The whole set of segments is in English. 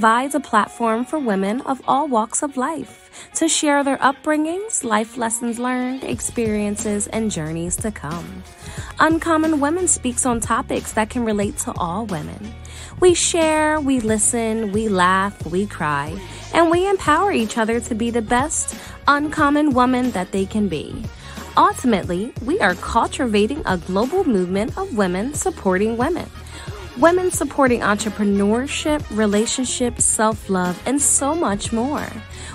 provides a platform for women of all walks of life to share their upbringings, life lessons learned, experiences, and journeys to come. Uncommon Women speaks on topics that can relate to all women. We share, we listen, we laugh, we cry, and we empower each other to be the best uncommon woman that they can be. Ultimately, we are cultivating a global movement of women supporting women women supporting entrepreneurship, relationships, self love, and so much more.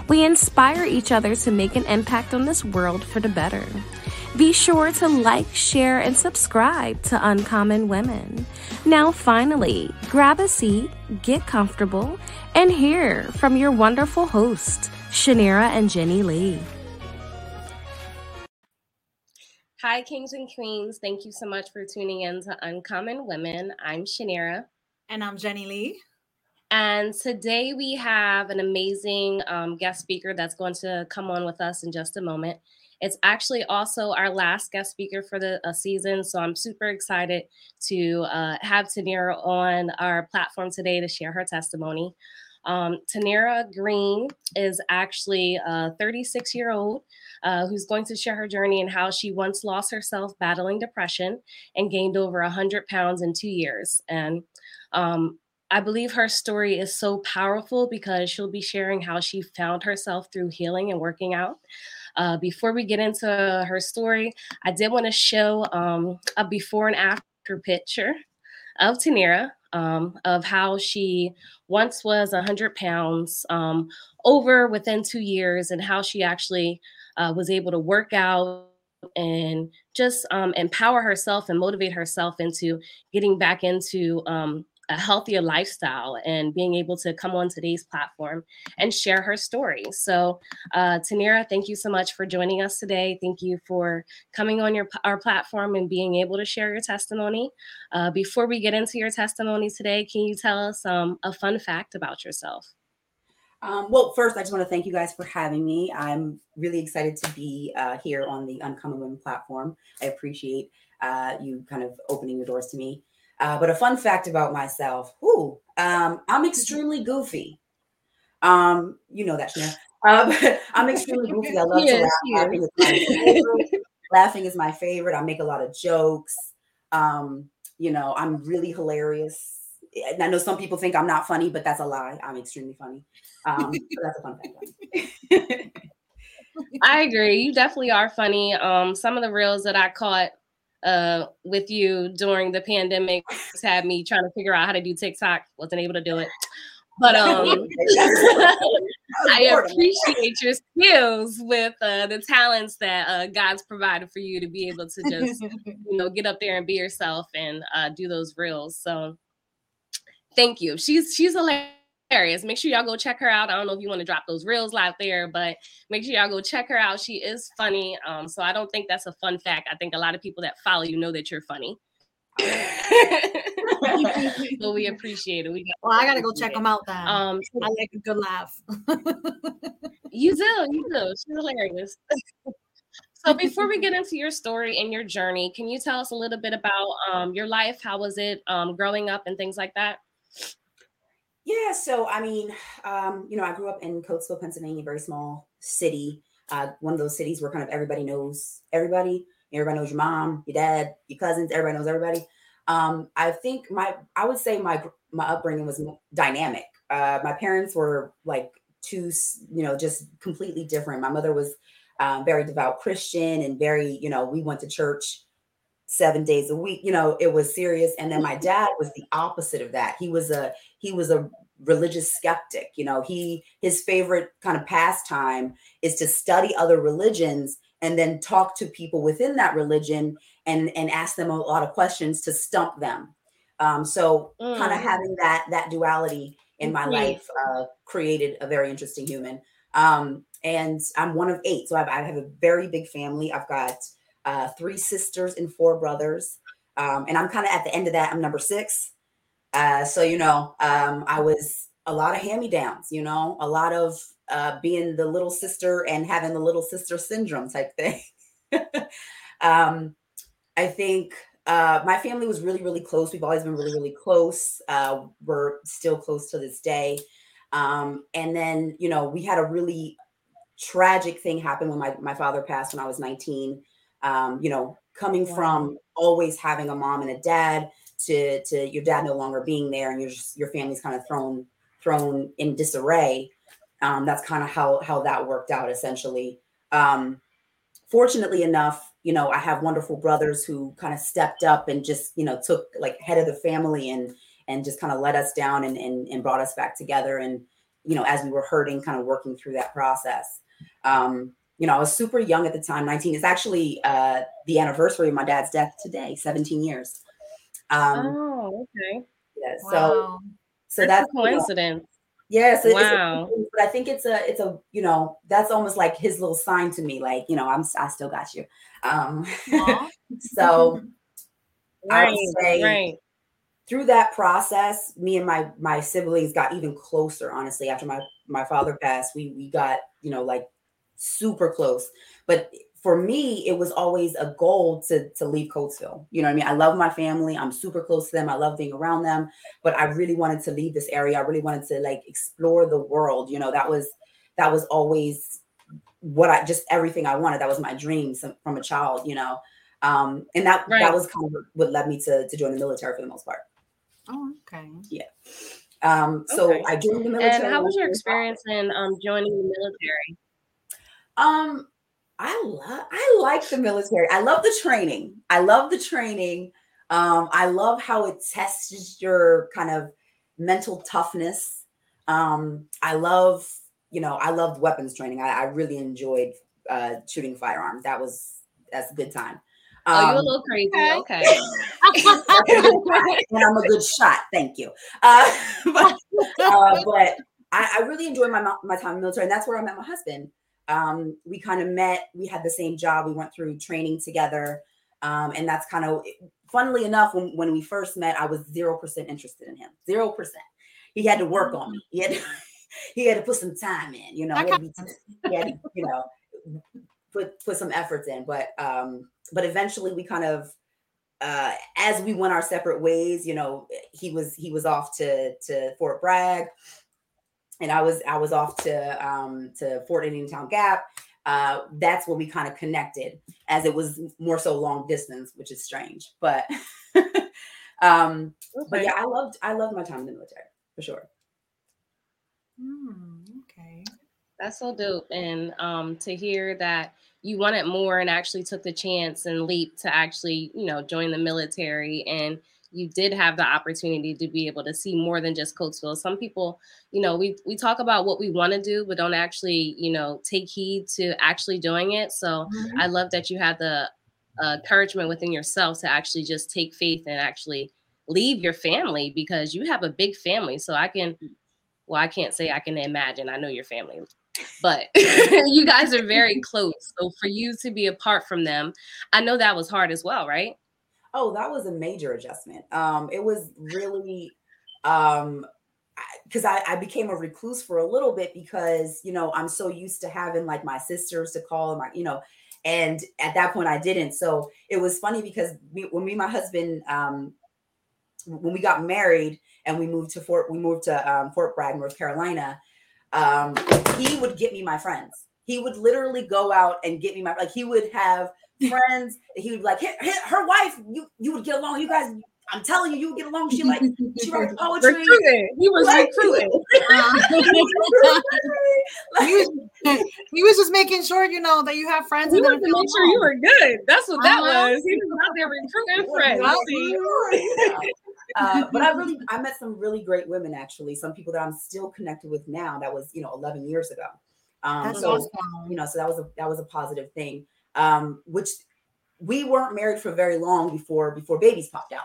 We inspire each other to make an impact on this world for the better. Be sure to like, share, and subscribe to Uncommon Women. Now, finally, grab a seat, get comfortable, and hear from your wonderful hosts, Chaniera and Jenni Lee. Hi, kings and queens. Thank you so much for tuning in to Uncommon Women. I'm Chaniera. And I'm Jenni Lee. And today we have an amazing um, guest speaker that's going to come on with us in just a moment. It's actually also our last guest speaker for the uh, season. So I'm super excited to uh, have Tiniera on our platform today to share her testimony. Um, Tiniera Green is actually a 36 year old uh, who's going to share her journey and how she once lost herself battling depression and gained over 100 pounds in two years. And um, I believe her story is so powerful because she'll be sharing how she found herself through healing and working out. Uh, before we get into her story, I did want to show um, a before and after picture of Tiniera um, of how she once was 100 pounds um, over within two years and how she actually uh, was able to work out and just um, empower herself and motivate herself into getting back into um, a healthier lifestyle and being able to come on today's platform and share her story. So, uh, Tiniera, thank you so much for joining us today. Thank you for coming on your our platform and being able to share your testimony. Uh, before we get into your testimony today, can you tell us um, a fun fact about yourself? Um, well, first, I just want to thank you guys for having me. I'm really excited to be uh, here on the Uncommon Women platform. I appreciate uh, you kind of opening your doors to me. Uh, but a fun fact about myself, ooh, um, I'm extremely goofy. Um, you know that, Shana. Uh, I'm extremely goofy. I love yes, to laugh. Laughing is, laughing is my favorite. I make a lot of jokes. Um, you know, I'm really hilarious. I know some people think I'm not funny, but that's a lie. I'm extremely funny. Um, that's a fun fact. I agree. You definitely are funny. Um, some of the reels that I caught uh, with you during the pandemic had me trying to figure out how to do TikTok. Wasn't able to do it. But um, I appreciate your skills with uh, the talents that uh, God's provided for you to be able to just, you know, get up there and be yourself and uh, do those reels. So, thank you. She's she's hilarious hilarious. Make sure y'all go check her out. I don't know if you want to drop those reels out there, but make sure y'all go check her out. She is funny. Um, so I don't think that's a fun fact. I think a lot of people that follow you know that you're funny. so we appreciate it. We well, I gotta go check them out then. Um, I like a good laugh. you do, you do. She's hilarious. so before we get into your story and your journey, can you tell us a little bit about um, your life? How was it um, growing up and things like that? Yeah, so I mean, um, you know, I grew up in Coatesville, Pennsylvania, very small city. Uh, one of those cities where kind of everybody knows everybody. Everybody knows your mom, your dad, your cousins. Everybody knows everybody. Um, I think my, I would say my my upbringing was dynamic. Uh, my parents were like two, you know, just completely different. My mother was um, very devout Christian and very, you know, we went to church seven days a week you know it was serious and then my dad was the opposite of that he was a he was a religious skeptic you know he his favorite kind of pastime is to study other religions and then talk to people within that religion and and ask them a lot of questions to stump them um, so mm. kind of having that that duality in my mm-hmm. life uh, created a very interesting human um, and i'm one of eight so I've, i have a very big family i've got uh, three sisters and four brothers. Um, and I'm kind of at the end of that. I'm number six. Uh, so, you know, um, I was a lot of hand me downs, you know, a lot of uh, being the little sister and having the little sister syndrome type thing. um, I think uh, my family was really, really close. We've always been really, really close. Uh, we're still close to this day. Um, and then, you know, we had a really tragic thing happen when my, my father passed when I was 19. Um, you know, coming wow. from always having a mom and a dad to to your dad no longer being there and your your family's kind of thrown thrown in disarray. Um, that's kind of how how that worked out essentially. Um, fortunately enough, you know, I have wonderful brothers who kind of stepped up and just you know took like head of the family and and just kind of let us down and, and and brought us back together and you know as we were hurting, kind of working through that process. Um, you know, I was super young at the time, 19. It's actually uh, the anniversary of my dad's death today, 17 years. Um, oh, okay. Yeah. Wow. So, so that's, coincidence. You know, yeah. So wow. But I think it's a, it's a, you know, that's almost like his little sign to me, like, you know, I'm, I still got you. Um, so right, I would say right. through that process, me and my, my siblings got even closer, honestly, after my, my father passed, we, we got, you know, like super close. But for me, it was always a goal to to leave Coatesville. You know what I mean? I love my family. I'm super close to them. I love being around them. But I really wanted to leave this area. I really wanted to like explore the world. You know, that was that was always what I just everything I wanted. That was my dream from a child. You know, um, and that right. that was kind of what led me to to join the military for the most part. Oh, okay. Yeah. Um, so okay. I joined the military. And how was your experience in um, joining the military? Um, I love I like the military. I love the training. I love the training. Um, I love how it tests your kind of mental toughness. Um, I love, you know, I loved weapons training. I, I really enjoyed uh, shooting firearms. That was that's a good time. Um, oh, you're a um, little crazy. Okay. and I'm a good shot. Thank you. Uh, but, uh, but I, I, really enjoyed my my time in the military, and that's where I met my husband um, we kind of met. We had the same job. We went through training together. Um, and that's kind of, funnily enough, when, when we first met, I was 0% interested in him. 0%. He had to work on me. He had to, he had to put some time in, you know, he had, to, he had to, you know, put, put some efforts in. But, um, but eventually we kind of, uh, as we went our separate ways, you know, he was, he was off to, to Fort Bragg and I was I was off to um, to Fort Indiantown Gap. Uh, that's when we kind of connected, as it was more so long distance, which is strange. But um, okay. but yeah, I loved I loved my time in the military for sure. Mm, okay, that's so dope, and um, to hear that you wanted more and actually took the chance and leap to actually you know join the military and you did have the opportunity to be able to see more than just Coatesville. Some people, you know, we we talk about what we want to do, but don't actually, you know, take heed to actually doing it. So mm-hmm. I love that you had the uh, encouragement within yourself to actually just take faith and actually leave your family because you have a big family. So I can, well, I can't say I can imagine. I know your family, but you guys are very close. So for you to be apart from them, I know that was hard as well, right? Oh, that was a major adjustment. Um, it was really um because I, I became a recluse for a little bit because you know I'm so used to having like my sisters to call and my you know and at that point I didn't so it was funny because we, when me my husband um when we got married and we moved to Fort we moved to um, Fort Bragg North Carolina um he would get me my friends he would literally go out and get me my like he would have friends. He would be like, hit, hit her wife, you you would get along. You guys, I'm telling you, you would get along. She like she wrote poetry. Recruiting. He was like, recruiting. he, was, he was just making sure you know that you have friends. He wanted to make sure you were good. That's what that uh-huh. was. He was out there recruiting friends. Uh, but I really, I met some really great women actually. Some people that I'm still connected with now. That was, you know, 11 years ago. Um, That's so awesome. you know, so that was a that was a positive thing um, which we weren't married for very long before before babies popped out.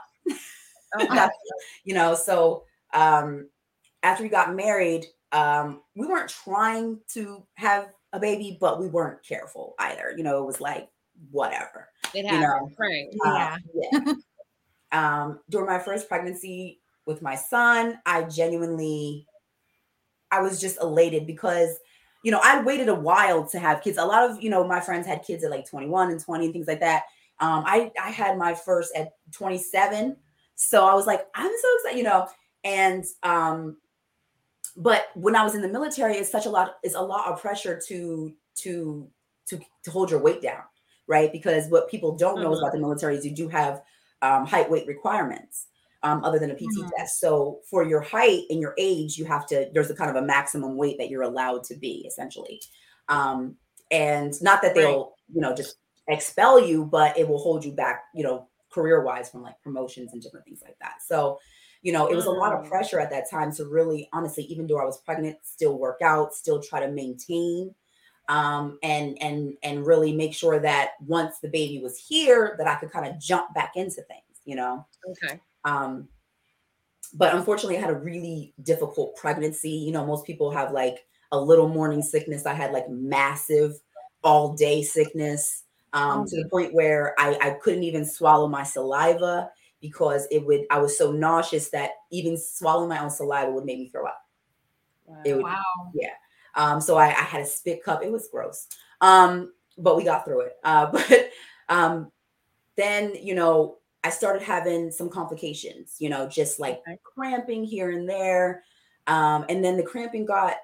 Okay. you know, so um, after we got married, um, we weren't trying to have a baby, but we weren't careful either. You know, it was like whatever. It happened, you know? right? Uh, yeah. yeah. um, during my first pregnancy with my son, I genuinely, I was just elated because you know, I waited a while to have kids. A lot of, you know, my friends had kids at like 21 and 20 and things like that. Um, I, I had my first at 27. So I was like, I'm so excited, you know, and um, but when I was in the military, it's such a lot, it's a lot of pressure to to to to hold your weight down, right? Because what people don't mm-hmm. know about the military is you do have um, height weight requirements. Um, other than a PT mm-hmm. test. So for your height and your age, you have to, there's a kind of a maximum weight that you're allowed to be essentially. Um, and not that they'll, you know, just expel you, but it will hold you back, you know, career wise from like promotions and different things like that. So you know, it was a lot of mm. pressure at that time to really, honestly, even though I was pregnant, still work out, still try to maintain, um, and and and really make sure that once the baby was here, that I could kind of jump back into things, you know. Okay. Um, but unfortunately, I had a really difficult pregnancy. You know, most people have like a little morning sickness. I had like massive all day sickness um, oh, to the point where I, I couldn't even swallow my saliva because it would I was so nauseous that even swallowing my own saliva would make me throw up. Wow. Would, wow. Yeah. Um, so I, I, had a spit cup. It was gross. Um, but we got through it. Uh, but um, then, you know, I started having some complications, you know, just like okay. cramping here and there. Um, and then the cramping got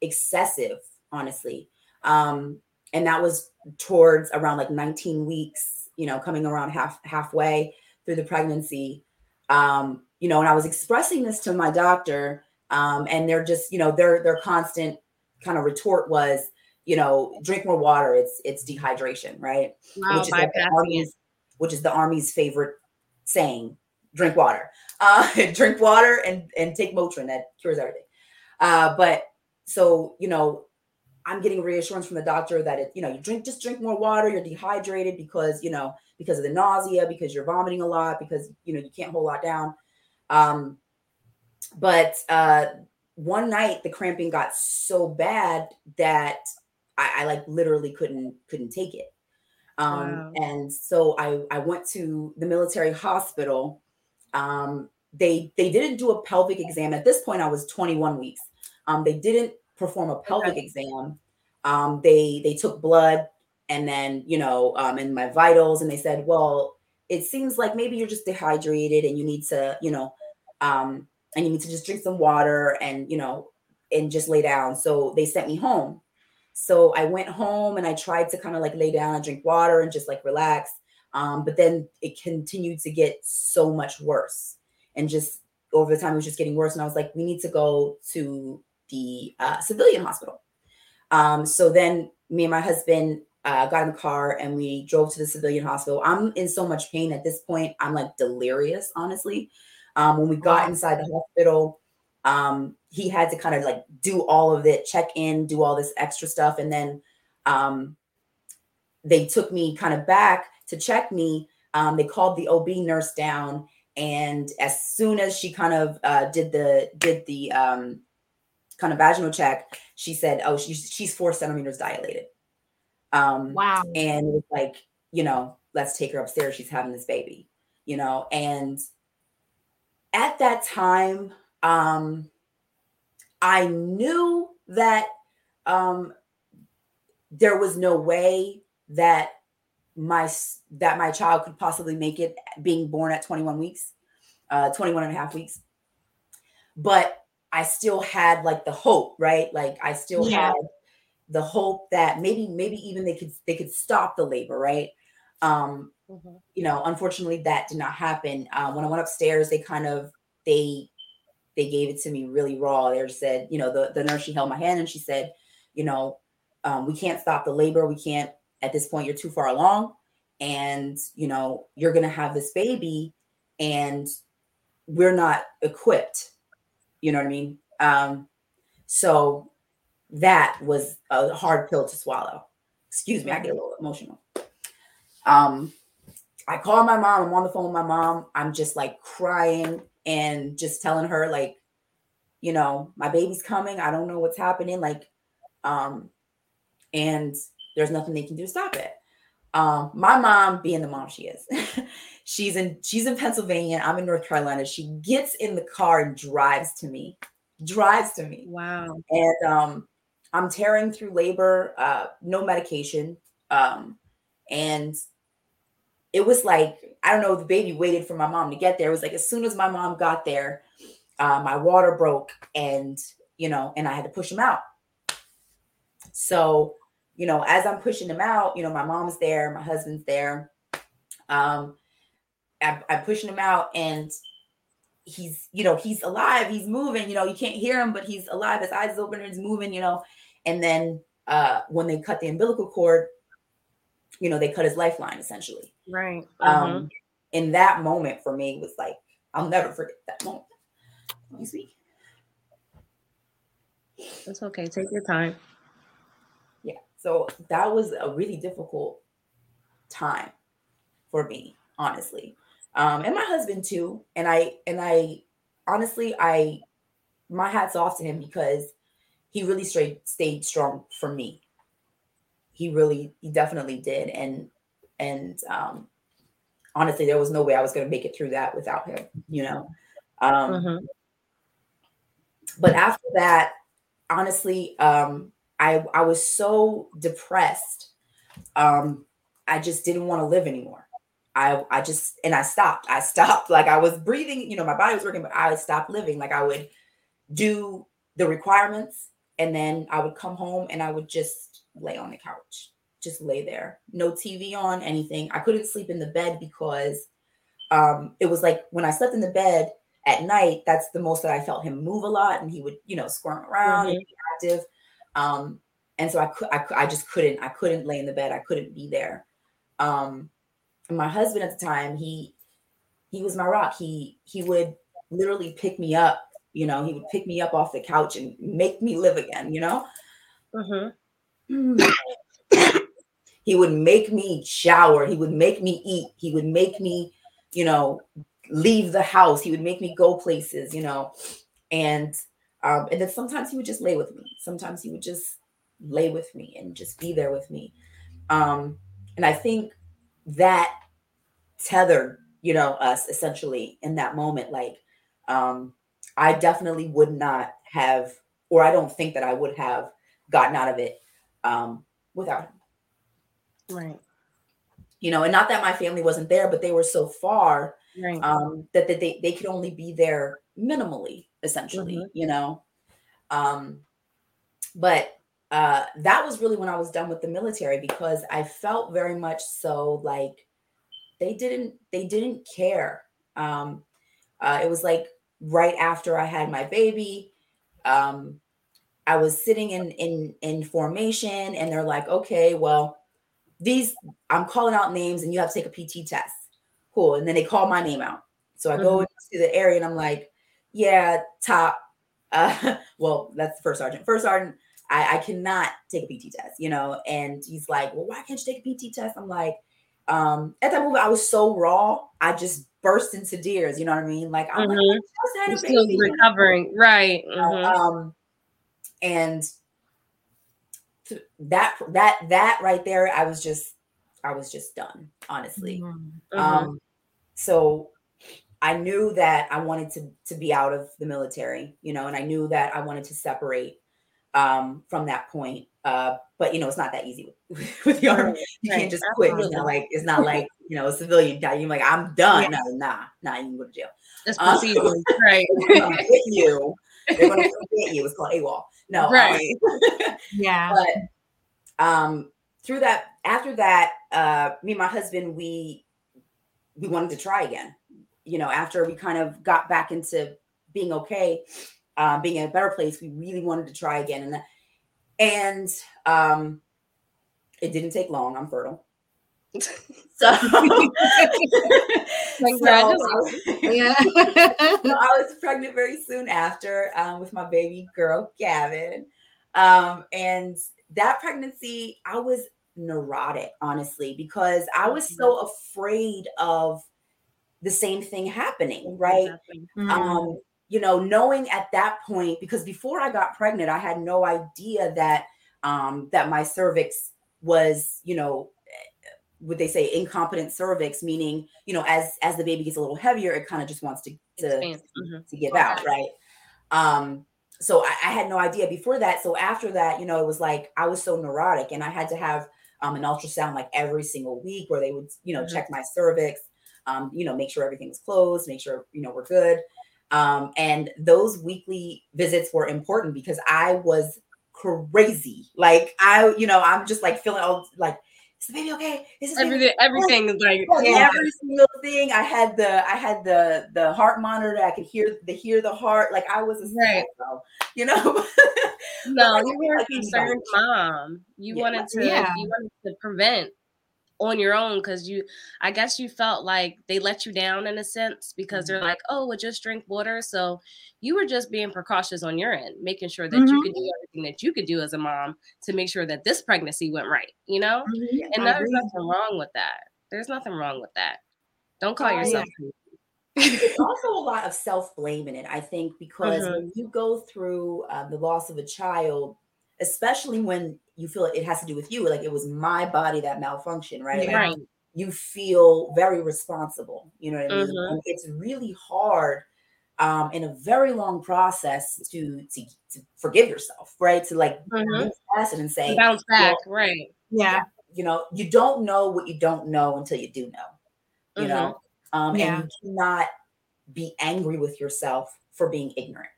excessive, honestly. Um, and that was towards around like 19 weeks, you know, coming around half halfway through the pregnancy. Um, you know, and I was expressing this to my doctor, um, and they're just, you know, their their constant kind of retort was, you know, drink more water. It's it's dehydration, right? Wow, which, is like the army's, which is the army's favorite saying: drink water, uh, drink water, and and take Motrin. That cures everything. Uh, but so you know, I'm getting reassurance from the doctor that it, you know, you drink just drink more water. You're dehydrated because you know because of the nausea, because you're vomiting a lot, because you know you can't hold a lot down. Um, but uh, one night the cramping got so bad that I, I like literally couldn't couldn't take it. Um, wow. And so I I went to the military hospital. Um, they they didn't do a pelvic exam at this point. I was 21 weeks. Um, they didn't perform a pelvic okay. exam. Um, they they took blood and then you know um, in my vitals, and they said, well, it seems like maybe you're just dehydrated and you need to you know um, and you need to just drink some water and you know and just lay down. So they sent me home. So I went home and I tried to kind of like lay down and drink water and just like relax. Um, but then it continued to get so much worse. And just over the time, it was just getting worse. And I was like, we need to go to the uh, civilian hospital. Um, so then me and my husband uh, got in the car and we drove to the civilian hospital. I'm in so much pain at this point. I'm like delirious, honestly. Um, when we got inside the hospital, um, he had to kind of like do all of it, check in, do all this extra stuff. And then um, they took me kind of back to check me. Um, they called the OB nurse down. And as soon as she kind of uh, did the did the um, kind of vaginal check, she said, "Oh, she's she's four centimeters dilated." Um, wow. And it was like, you know, let's take her upstairs. She's having this baby, you know, and at that time, um, I knew that um, there was no way that my that my child could possibly make it being born at 21 weeks uh 21 and a half weeks but I still had like the hope, right? Like I still yeah. had the hope that maybe, maybe even they could they could stop the labor, right? Um, mm-hmm. you know, unfortunately that did not happen. Uh, when I went upstairs, they kind of they they gave it to me really raw. They said, you know, the, the nurse she held my hand and she said, you know, um, we can't stop the labor. We can't at this point, you're too far along. And you know, you're gonna have this baby, and we're not equipped you know what I mean? Um, so that was a hard pill to swallow. Excuse me, I get a little emotional. Um, I call my mom. I'm on the phone with my mom. I'm just like crying and just telling her, like, you know, my baby's coming. I don't know what's happening. Like, um, and there's nothing they can do to stop it. Um, my mom, being the mom she is, she's in she's in Pennsylvania. I'm in North Carolina. She gets in the car and drives to me. Drives to me. Wow. And um, I'm tearing through labor, uh, no medication. Um, and it was like, I don't know, the baby waited for my mom to get there. It was like as soon as my mom got there, uh, my water broke and you know, and I had to push him out. So, you know, as I'm pushing him out, you know, my mom's there, my husband's there. Um, I, I'm pushing him out, and he's, you know, he's alive, he's moving, you know, you can't hear him, but he's alive, his eyes open, and he's moving, you know. And then uh when they cut the umbilical cord, you know, they cut his lifeline essentially. Right. Um, Mhm. in that moment for me was like, I'll never forget that moment. Let me see. It's okay. Take your time. Yeah. So that was a really difficult time for me, honestly. Um, and my husband too. And I and I honestly I my hats off to him because he really straight stayed strong for me. He really he definitely did. And and um honestly there was no way I was gonna make it through that without him, you know. Um Mhm. but after that honestly um i i was so depressed um i just didn't want to live anymore i i just and i stopped i stopped like i was breathing you know my body was working but i stopped living like i would do the requirements and then i would come home and i would just lay on the couch just lay there no tv on anything i couldn't sleep in the bed because um it was like when i slept in the bed at night, that's the most that I felt him move a lot, and he would, you know, squirm around and be active. Um, and so I could, I, I just couldn't, I couldn't lay in the bed, I couldn't be there. Um, my husband at the time, he, he was my rock. He, he would literally pick me up. You know, he would pick me up off the couch and make me live again. You know, Mhm. he would make me shower. He would make me eat. He would make me, you know, leave the house. He would make me go places, you know, and um, and then sometimes he would just lay with me. Sometimes he would just lay with me and just be there with me. Um, and I think that tethered, you know, us essentially in that moment. Like, um, I definitely would not have, or I don't think that I would have gotten out of it um, without him Right. you know, and not that my family wasn't there, but they were so far Right. um, that, that they, they could only be there minimally, essentially, Mhm. you know. Um, but uh, that was really when I was done with the military because I felt very much so like they didn't they didn't care. Um, uh, it was like right after I had my baby, um, I was sitting in in in formation, and they're like, okay, well, these I'm calling out names, and you have to take a PT test. Cool, and then they call my name out. So I go into the area, and I'm like, yeah, top. Uh, well, that's the first sergeant. First sergeant, I, I cannot take a PT test, you know. And he's like, well, why can't you take a PT test? I'm like, um, at that moment, I was so raw, I just burst into tears. You know what I mean? Like, I'm like, Mhm. Had You're still recovering. Right. Mhm. um and th- that that that right there i was just i was just done honestly Mhm. um so i knew that i wanted to to be out of the military you know and i knew that i wanted to separate um from that point uh but you know it's not that easy with, with the army Right, you right, can't just quit it's absolutely. not like it's not like you know a civilian guy you're like i'm done Yeah. no nah nah you can go to jail It's Uh, procedures. right. they're gonna hit you they're gonna forget you it's called AWOL no um, Right. Yeah. but um through that after that uh me and my husband we we wanted to try again you know after we kind of got back into being okay um being in a better place we really wanted to try again and and um it didn't take long i'm fertile so, Congratulations. so, yeah. so I was pregnant very soon after um, with my baby girl, Gavin. Um, and that pregnancy, I was neurotic, honestly, because I was so afraid of the same thing happening, right? Exactly. Mm. Um, you know, knowing at that point, because before I got pregnant, I had no idea that um that my cervix was, you know, would they say incompetent cervix, meaning, you know, as as the baby gets a little heavier, it kind of just wants to to. Mhm. to give out, right? Um, so I, I had no idea before that. So after that, you know, it was like I was so neurotic and I had to have um, an ultrasound like every single week where they would, you know, Mhm. check my cervix, um, you know, make sure everything was closed, make sure, you know, we're good. Um, and those weekly visits were important because I was crazy. Like I, you know, I'm just like feeling all like is the baby okay? Is everything everything is like yeah. every single thing. I had the I had the the heart monitor. I could hear the hear the heart. Like I was a right. you know. no, you were a concerned mom. You yeah. wanted to yeah. you wanted to prevent on your own because you i guess you felt like they let you down in a sense because they're mm-hmm. like oh well just drink water so you were just being precautious on your end making sure that mm-hmm. you could do everything that you could do as a mom to make sure that this pregnancy went right you know mm-hmm. and there's nothing wrong with that there's nothing wrong with that don't call oh, yourself yeah. it's also a lot of self-blame in it i think because mm-hmm. when you go through uh, the loss of a child especially when you feel it has to do with you. Like it was my body that malfunctioned, right? Yeah. Like you feel very responsible. You know what I mean? Mm-hmm. It's really hard um, in a very long process to, to to forgive yourself, right? To like mm-hmm. pass it and say bounce back, well, right? Yeah. You know, you don't know what you don't know until you do know. You mm-hmm. know, um, yeah. and you cannot be angry with yourself for being ignorant.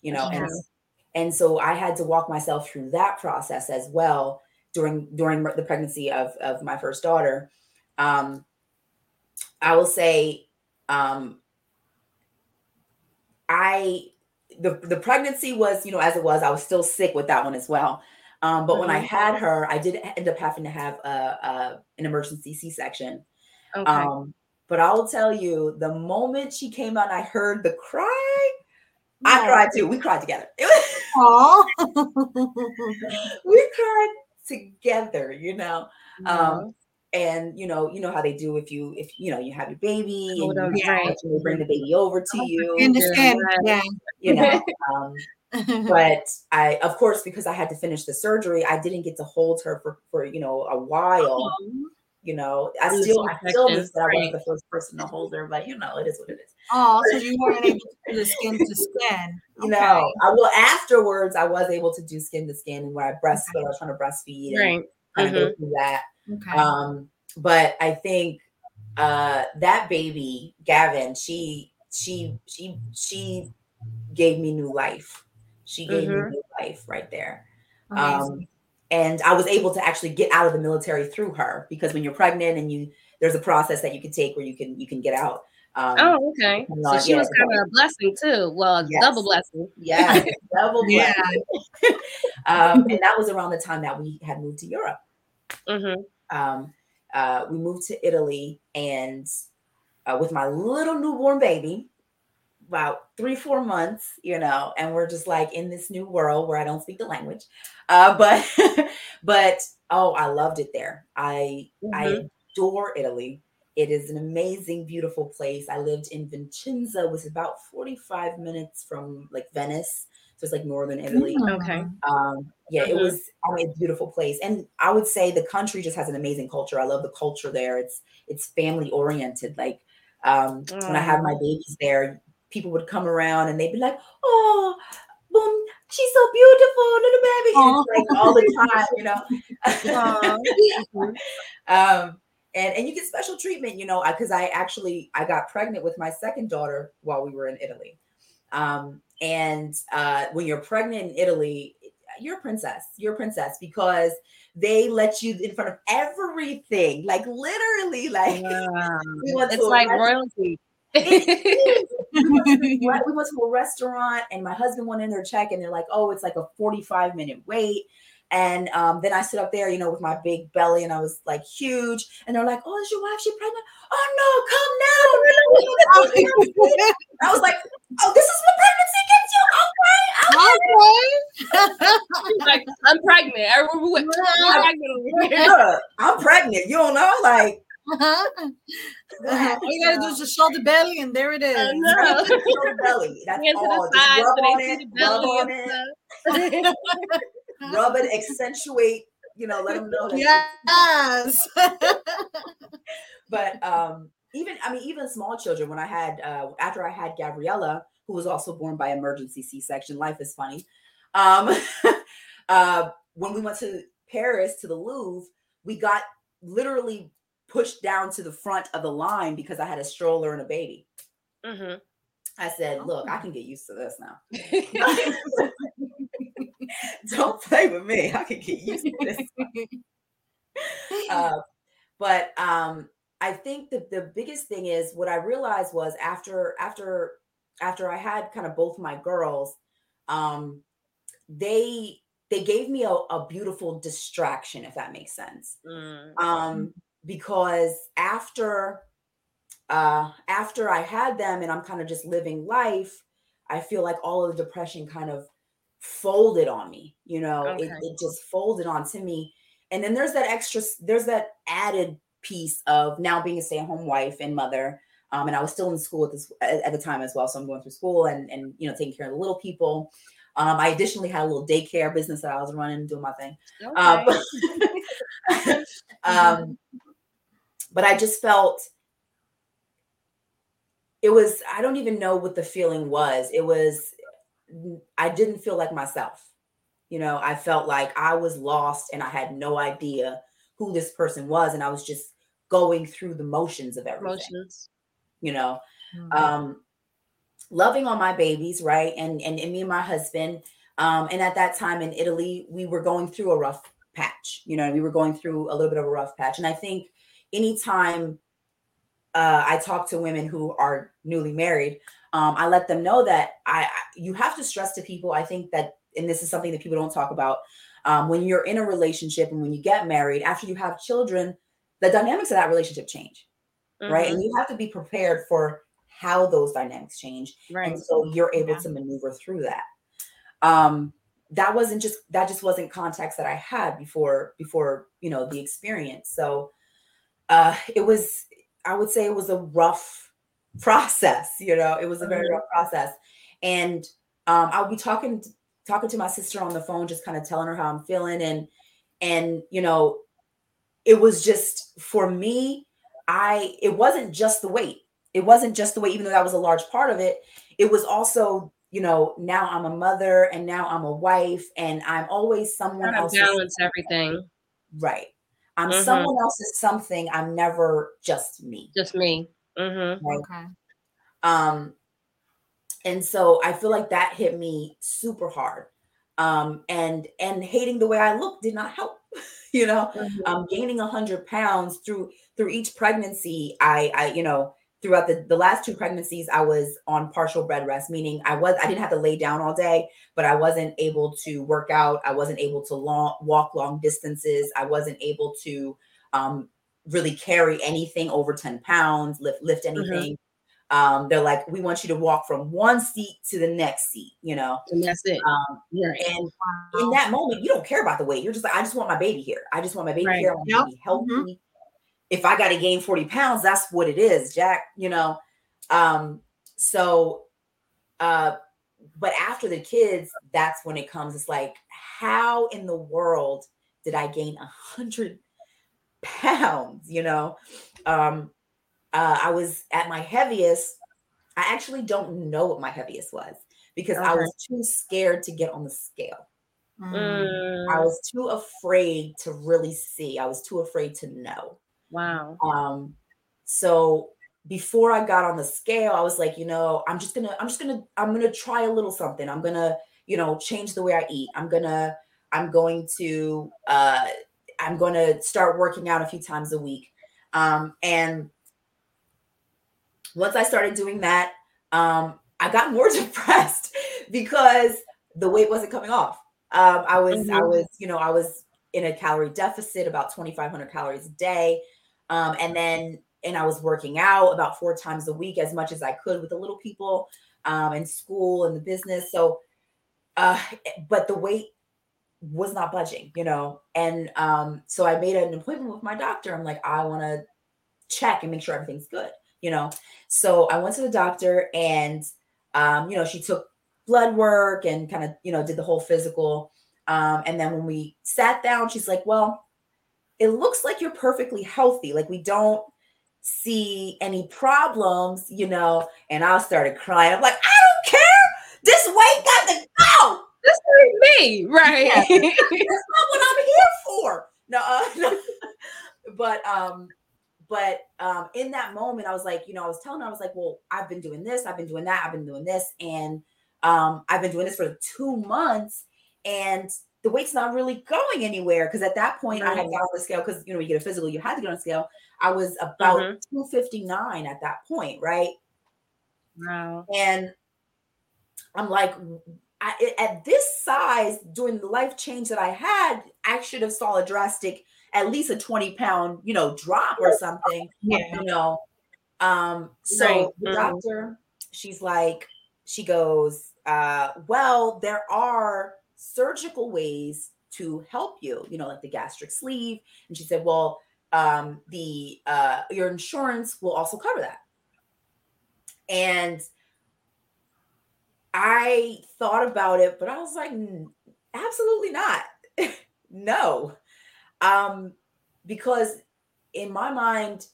You know, yeah. and and so i had to walk myself through that process as well during during the pregnancy of of my first daughter um i will say um i the the pregnancy was you know as it was i was still sick with that one as well um, but mm-hmm. when I mm-hmm. had her, I did end up having to have a, a an emergency C-section. Okay. Um, but I will tell you, the moment she came out, I heard the cry. I cried too. We cried together. Aww. we cried together, you know. Um, and you know, you know how they do if you if you know you have your baby and you, they bring the baby over to oh, you. The skin, yeah. You know. Um, but I, of course, because I had to finish the surgery, I didn't get to hold her for for you know a while. You know, I still I still miss that I wasn't the first person to hold her, but you know, it is what it is. Oh, so you weren't able to do the skin to skin. Okay. No, I will afterwards I was able to do skin to skin and where I breastfed, okay. I was trying to breastfeed right. and kind mm-hmm. of go through that. Okay. Um, but I think uh that baby, Gavin, she she she she gave me new life. She gave mm-hmm. me new life right there. Amazing. Um and I was able to actually get out of the military through her because when you're pregnant and you there's a process that you can take where you can you can get out. Um, oh, okay. So she yeah, was kind of a blessing too. Well, yes. double blessing. Yeah, double blessing. Yeah. um, and that was around the time that we had moved to Europe. Mm-hmm. Um, uh, we moved to Italy, and uh, with my little newborn baby, about three, four months, you know, and we're just like in this new world where I don't speak the language. Uh, but, but oh, I loved it there. I, mm-hmm. I adore Italy. It is an amazing, beautiful place. I lived in Vicenza, was about 45 minutes from like Venice. So it's like northern Italy. Mm, okay. Um, yeah, mm-hmm. it was I mean, a beautiful place. And I would say the country just has an amazing culture. I love the culture there. It's it's family oriented. Like um, mm. when I have my babies there, people would come around and they'd be like, "Oh, boom, she's so beautiful, little baby," like all the time, you know. um, and and you get special treatment, you know, because I actually I got pregnant with my second daughter while we were in Italy. Um, and uh, when you're pregnant in Italy, you're a princess. You're a princess because they let you in front of everything, like literally, like wow. it's like royalty we went to a restaurant and my husband went in there check and they're like, oh, it's like a 45 minute wait. And um, then I sit up there, you know, with my big belly and I was like huge. And they're like, oh, is your wife, she pregnant? Oh, no, come now. I was like, oh, this is what pregnancy gets you. Okay. Okay. like, I'm pregnant. I'm pregnant. I'm pregnant. You don't know? Like, uh-huh. All you gotta do is just show the belly, and there it is. show the belly. That's all. Just rub on it. Rub on it. rub it. Accentuate. You know, let them know. yes. but um, even I mean, even small children. When I had uh, after I had Gabriella, who was also born by emergency C-section. Life is funny. Um, uh, when we went to Paris to the Louvre, we got literally pushed down to the front of the line because I had a stroller and a baby. Mm-hmm. I said, look, I can get used to this now. Don't play with me. I can get used to this. Uh, but um, I think that the biggest thing is what I realized was after after after I had kind of both my girls, um, they they gave me a, a beautiful distraction, if that makes sense. Mm. Um, because after uh after I had them and I'm kind of just living life, I feel like all of the depression kind of folded on me, you know, okay. it, it just folded onto me. And then there's that extra, there's that added piece of now being a stay-at-home wife and mother. Um, and I was still in school at this at, the time as well. So I'm going through school and and you know taking care of the little people. Um, I additionally had a little daycare business that I was running, doing my thing. Um, okay. Um, um, but I just felt it was, I don't even know what the feeling was. It was, I didn't feel like myself. You know, I felt like I was lost and I had no idea who this person was. And I was just going through the motions of everything. Motions. You know, mm-hmm. um, loving on my babies, right? And, and and me and my husband. Um, and at that time in Italy, we were going through a rough patch. You know, we were going through a little bit of a rough patch. And I think anytime uh, I talk to women who are newly married, um, I let them know that I, I you have to stress to people. I think that, and this is something that people don't talk about. Um, when you're in a relationship and when you get married, after you have children, the dynamics of that relationship change, mm-hmm. right? And you have to be prepared for how those dynamics change. Right. And so you're able yeah. to maneuver through that. Um, that wasn't just that just wasn't context that I had before before you know the experience. So uh it was I would say it was a rough process, you know, it was a very mm-hmm. rough process. And um I'll be talking talking to my sister on the phone, just kind of telling her how I'm feeling and and you know, it was just for me, I it wasn't just the weight it wasn't just the weight, even though that was a large part of it, it was also, you know, now I'm a mother and now I'm a wife and I'm always someone else. Balance everything. Right. I'm mm-hmm. someone else's something. I'm never just me. Just me. Mm-hmm. Right? Okay. Um, and so I feel like that hit me super hard. Um, and and hating the way I look did not help. you know, mm-hmm. um, gaining a hundred pounds through through each pregnancy. I I you know throughout the, the last two pregnancies i was on partial bed rest meaning i was i didn't have to lay down all day but i wasn't able to work out i wasn't able to long, walk long distances i wasn't able to um, really carry anything over 10 pounds lift lift mm-hmm. anything mm-hmm. um, they're like we want you to walk from one seat to the next seat you know and that's it um, yeah. and in that moment you don't care about the weight you're just like i just want my baby here i just want my baby right. here i want yep. to be healthy mm-hmm if I got to gain 40 pounds, that's what it is, Jack, you know. Um, so uh, but after the kids, that's when it comes. It's like, how in the world did I gain a hundred pounds? You know, um, uh, I was at my heaviest. I actually don't know what my heaviest was because okay. I was too scared to get on the scale. Mm. I was too afraid to really see. I was too afraid to know. Wow. Um, so before I got on the scale, I was like, you know, I'm just gonna, I'm just gonna, I'm gonna try a little something. I'm gonna, you know, change the way I eat. I'm gonna, I'm going to, uh, I'm going to start working out a few times a week. Um, and once I started doing that, um, I got more depressed because the weight wasn't coming off. Um, I was, mm-hmm. I was, you know, I was in a calorie deficit, about 2,500 calories a day. Um, and then, and I was working out about four times a week as much as I could with the little people um, in school and the business. So, uh, but the weight was not budging, you know. And um, so I made an appointment with my doctor. I'm like, I want to check and make sure everything's good, you know. So I went to the doctor and, um, you know, she took blood work and kind of, you know, did the whole physical. Um, and then when we sat down, she's like, well, it looks like you're perfectly healthy. Like we don't see any problems, you know. And I started crying. I'm like, I don't care. This weight got to go. This is me, right? Yeah. That's not what I'm here for. No, uh, no. but um, but um, in that moment, I was like, you know, I was telling her, I was like, well, I've been doing this, I've been doing that, I've been doing this, and um, I've been doing this for two months, and the weight's not really going anywhere. Because at that point, right. I had got on the scale because you know, you get a physical, you had to get on the scale. I was about mm-hmm. 259 at that point, right? Wow. And I'm like, I, at this size, during the life change that I had, I should have saw a drastic, at least a 20 pound, you know, drop or something. Yeah. You know. Um, so right. the mm-hmm. doctor, she's like, she goes, uh, well, there are surgical ways to help you, you know, like the gastric sleeve. And she said, well, um, the uh, your insurance will also cover that. And I thought about it, but I was like, absolutely not. no. Um, because in my mind,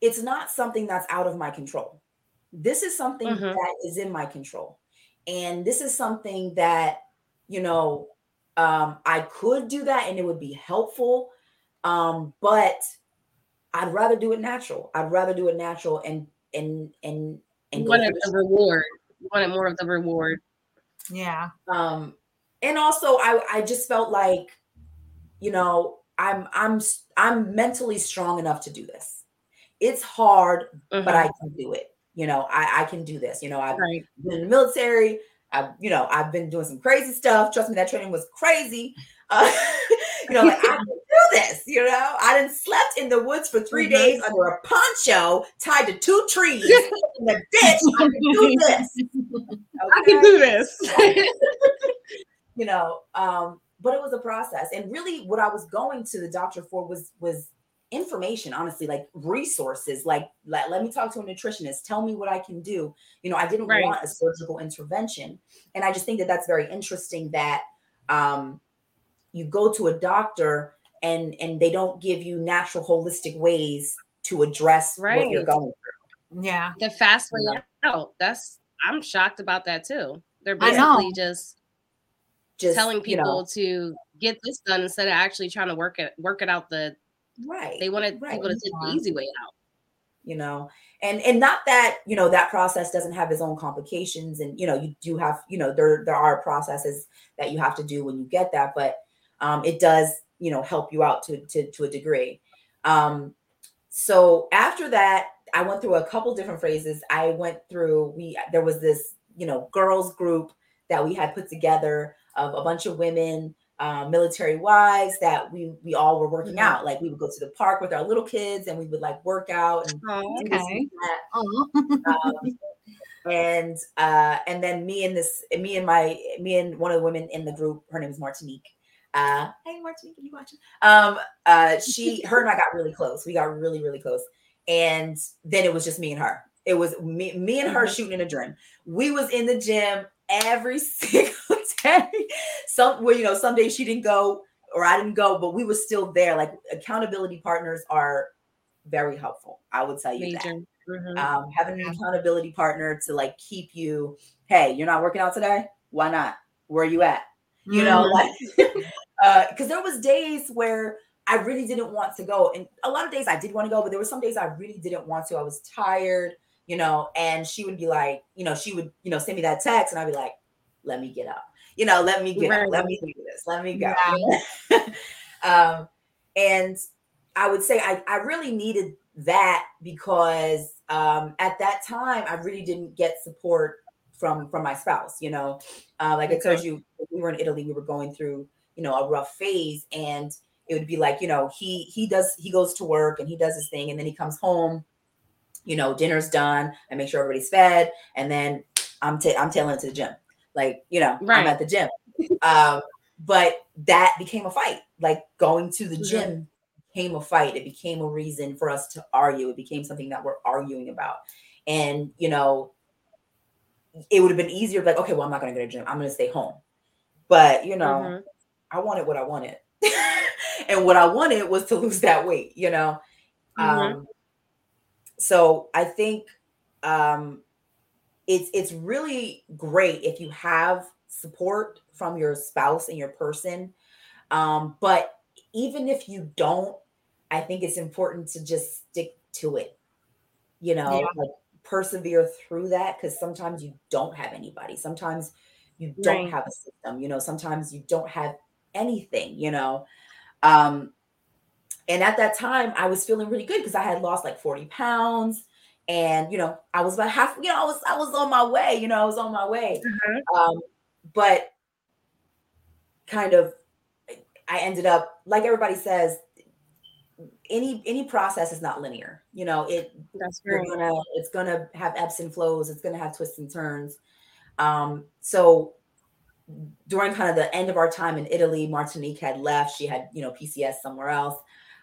it's not something that's out of my control. This is something mm-hmm. that is in my control. And this is something that, you know, um, I could do that and it would be helpful. Um, but I'd rather do it natural. I'd rather do it natural and and and and one of the reward. Wanted more of the reward. Yeah. Um, and also I I just felt like, you know, I'm I'm I'm mentally strong enough to do this. It's hard, mm-hmm. but I can do it. You know, I I can do this. You know, I've right. been in the military. I've you know I've been doing some crazy stuff. Trust me, that training was crazy. Uh, you know, like I can do this. You know, I didn't slept in the woods for 3 mm-hmm. days under a poncho tied to two trees in the ditch. I can do this. Okay? I can do this. you know, um, but it was a process, and really, what I was going to the doctor for was was information honestly like resources like let, let me talk to a nutritionist tell me what i can do you know i didn't right. want a surgical intervention and i just think that that's very interesting that um you go to a doctor and and they don't give you natural holistic ways to address right. what you're going through. Yeah. The fast way yeah. out. That's I'm shocked about that too. They're basically just just telling people you know, to get this done instead of actually trying to work it work it out the right. They wanted right. people to take the easy way out. You know, and and not that you know that process doesn't have its own complications, and you know you do have you know there there are processes that you have to do when you get that, but um, it does you know help you out to to, to a degree um, so after that i went through a couple different phrases i went through we there was this you know girls group that we had put together of a bunch of women um, military wives that we we all were working mm-hmm. out. Like we would go to the park with our little kids and we would like work out and oh, okay. um, and uh, and then me and this me and my me and one of the women in the group, her name is Martinique. Uh, hey Martinique, are you watching? Um, uh, she, her and I got really close. We got really, really close. And then it was just me and her. It was me, me and her mm-hmm. shooting in a gym. We was in the gym every single day. Some well, you know, some days she didn't go or I didn't go, but we were still there. Like accountability partners are very helpful. I would tell you Major. that. Mm-hmm. Um, having an accountability partner to like keep you, hey, you're not working out today? Why not? Where are you at? You know, mm-hmm. like because uh, there was days where I really didn't want to go, and a lot of days I did want to go, but there were some days I really didn't want to. I was tired, you know, and she would be like, you know, she would, you know, send me that text, and I'd be like, let me get up, you know, let me get right. up, let me do this, let me go. Yeah. um, and I would say I, I really needed that because um, at that time I really didn't get support from from my spouse. You know, uh, like okay. I told you, we were in Italy, we were going through you know a rough phase and it would be like you know he he does he goes to work and he does his thing and then he comes home you know dinner's done i make sure everybody's fed and then i'm ta- i'm tailing it to the gym like you know right. i'm at the gym um but that became a fight like going to the gym became a fight it became a reason for us to argue it became something that we're arguing about and you know it would have been easier like okay well i'm not going to go to the gym i'm going to stay home but you know mm-hmm. I wanted what I wanted. and what I wanted was to lose that weight, you know. Mm-hmm. Um, so I think um, it's it's really great if you have support from your spouse and your person. Um, but even if you don't, I think it's important to just stick to it. You know, Yeah. like persevere through that because sometimes you don't have anybody. Sometimes you don't Right. have a system. You know, sometimes you don't have anything. You know, um, and at that time I was feeling really good because I had lost like forty pounds, and you know I was about half. You know, I was I was on my way. You know, I was on my way. Um, but kind of, I ended up like everybody says. Any any process is not linear. You know, it That's right. gonna it's gonna have ebbs and flows it's gonna have twists and turns um so during kind of the end of our time in italy martinique had left she had you know pcs somewhere else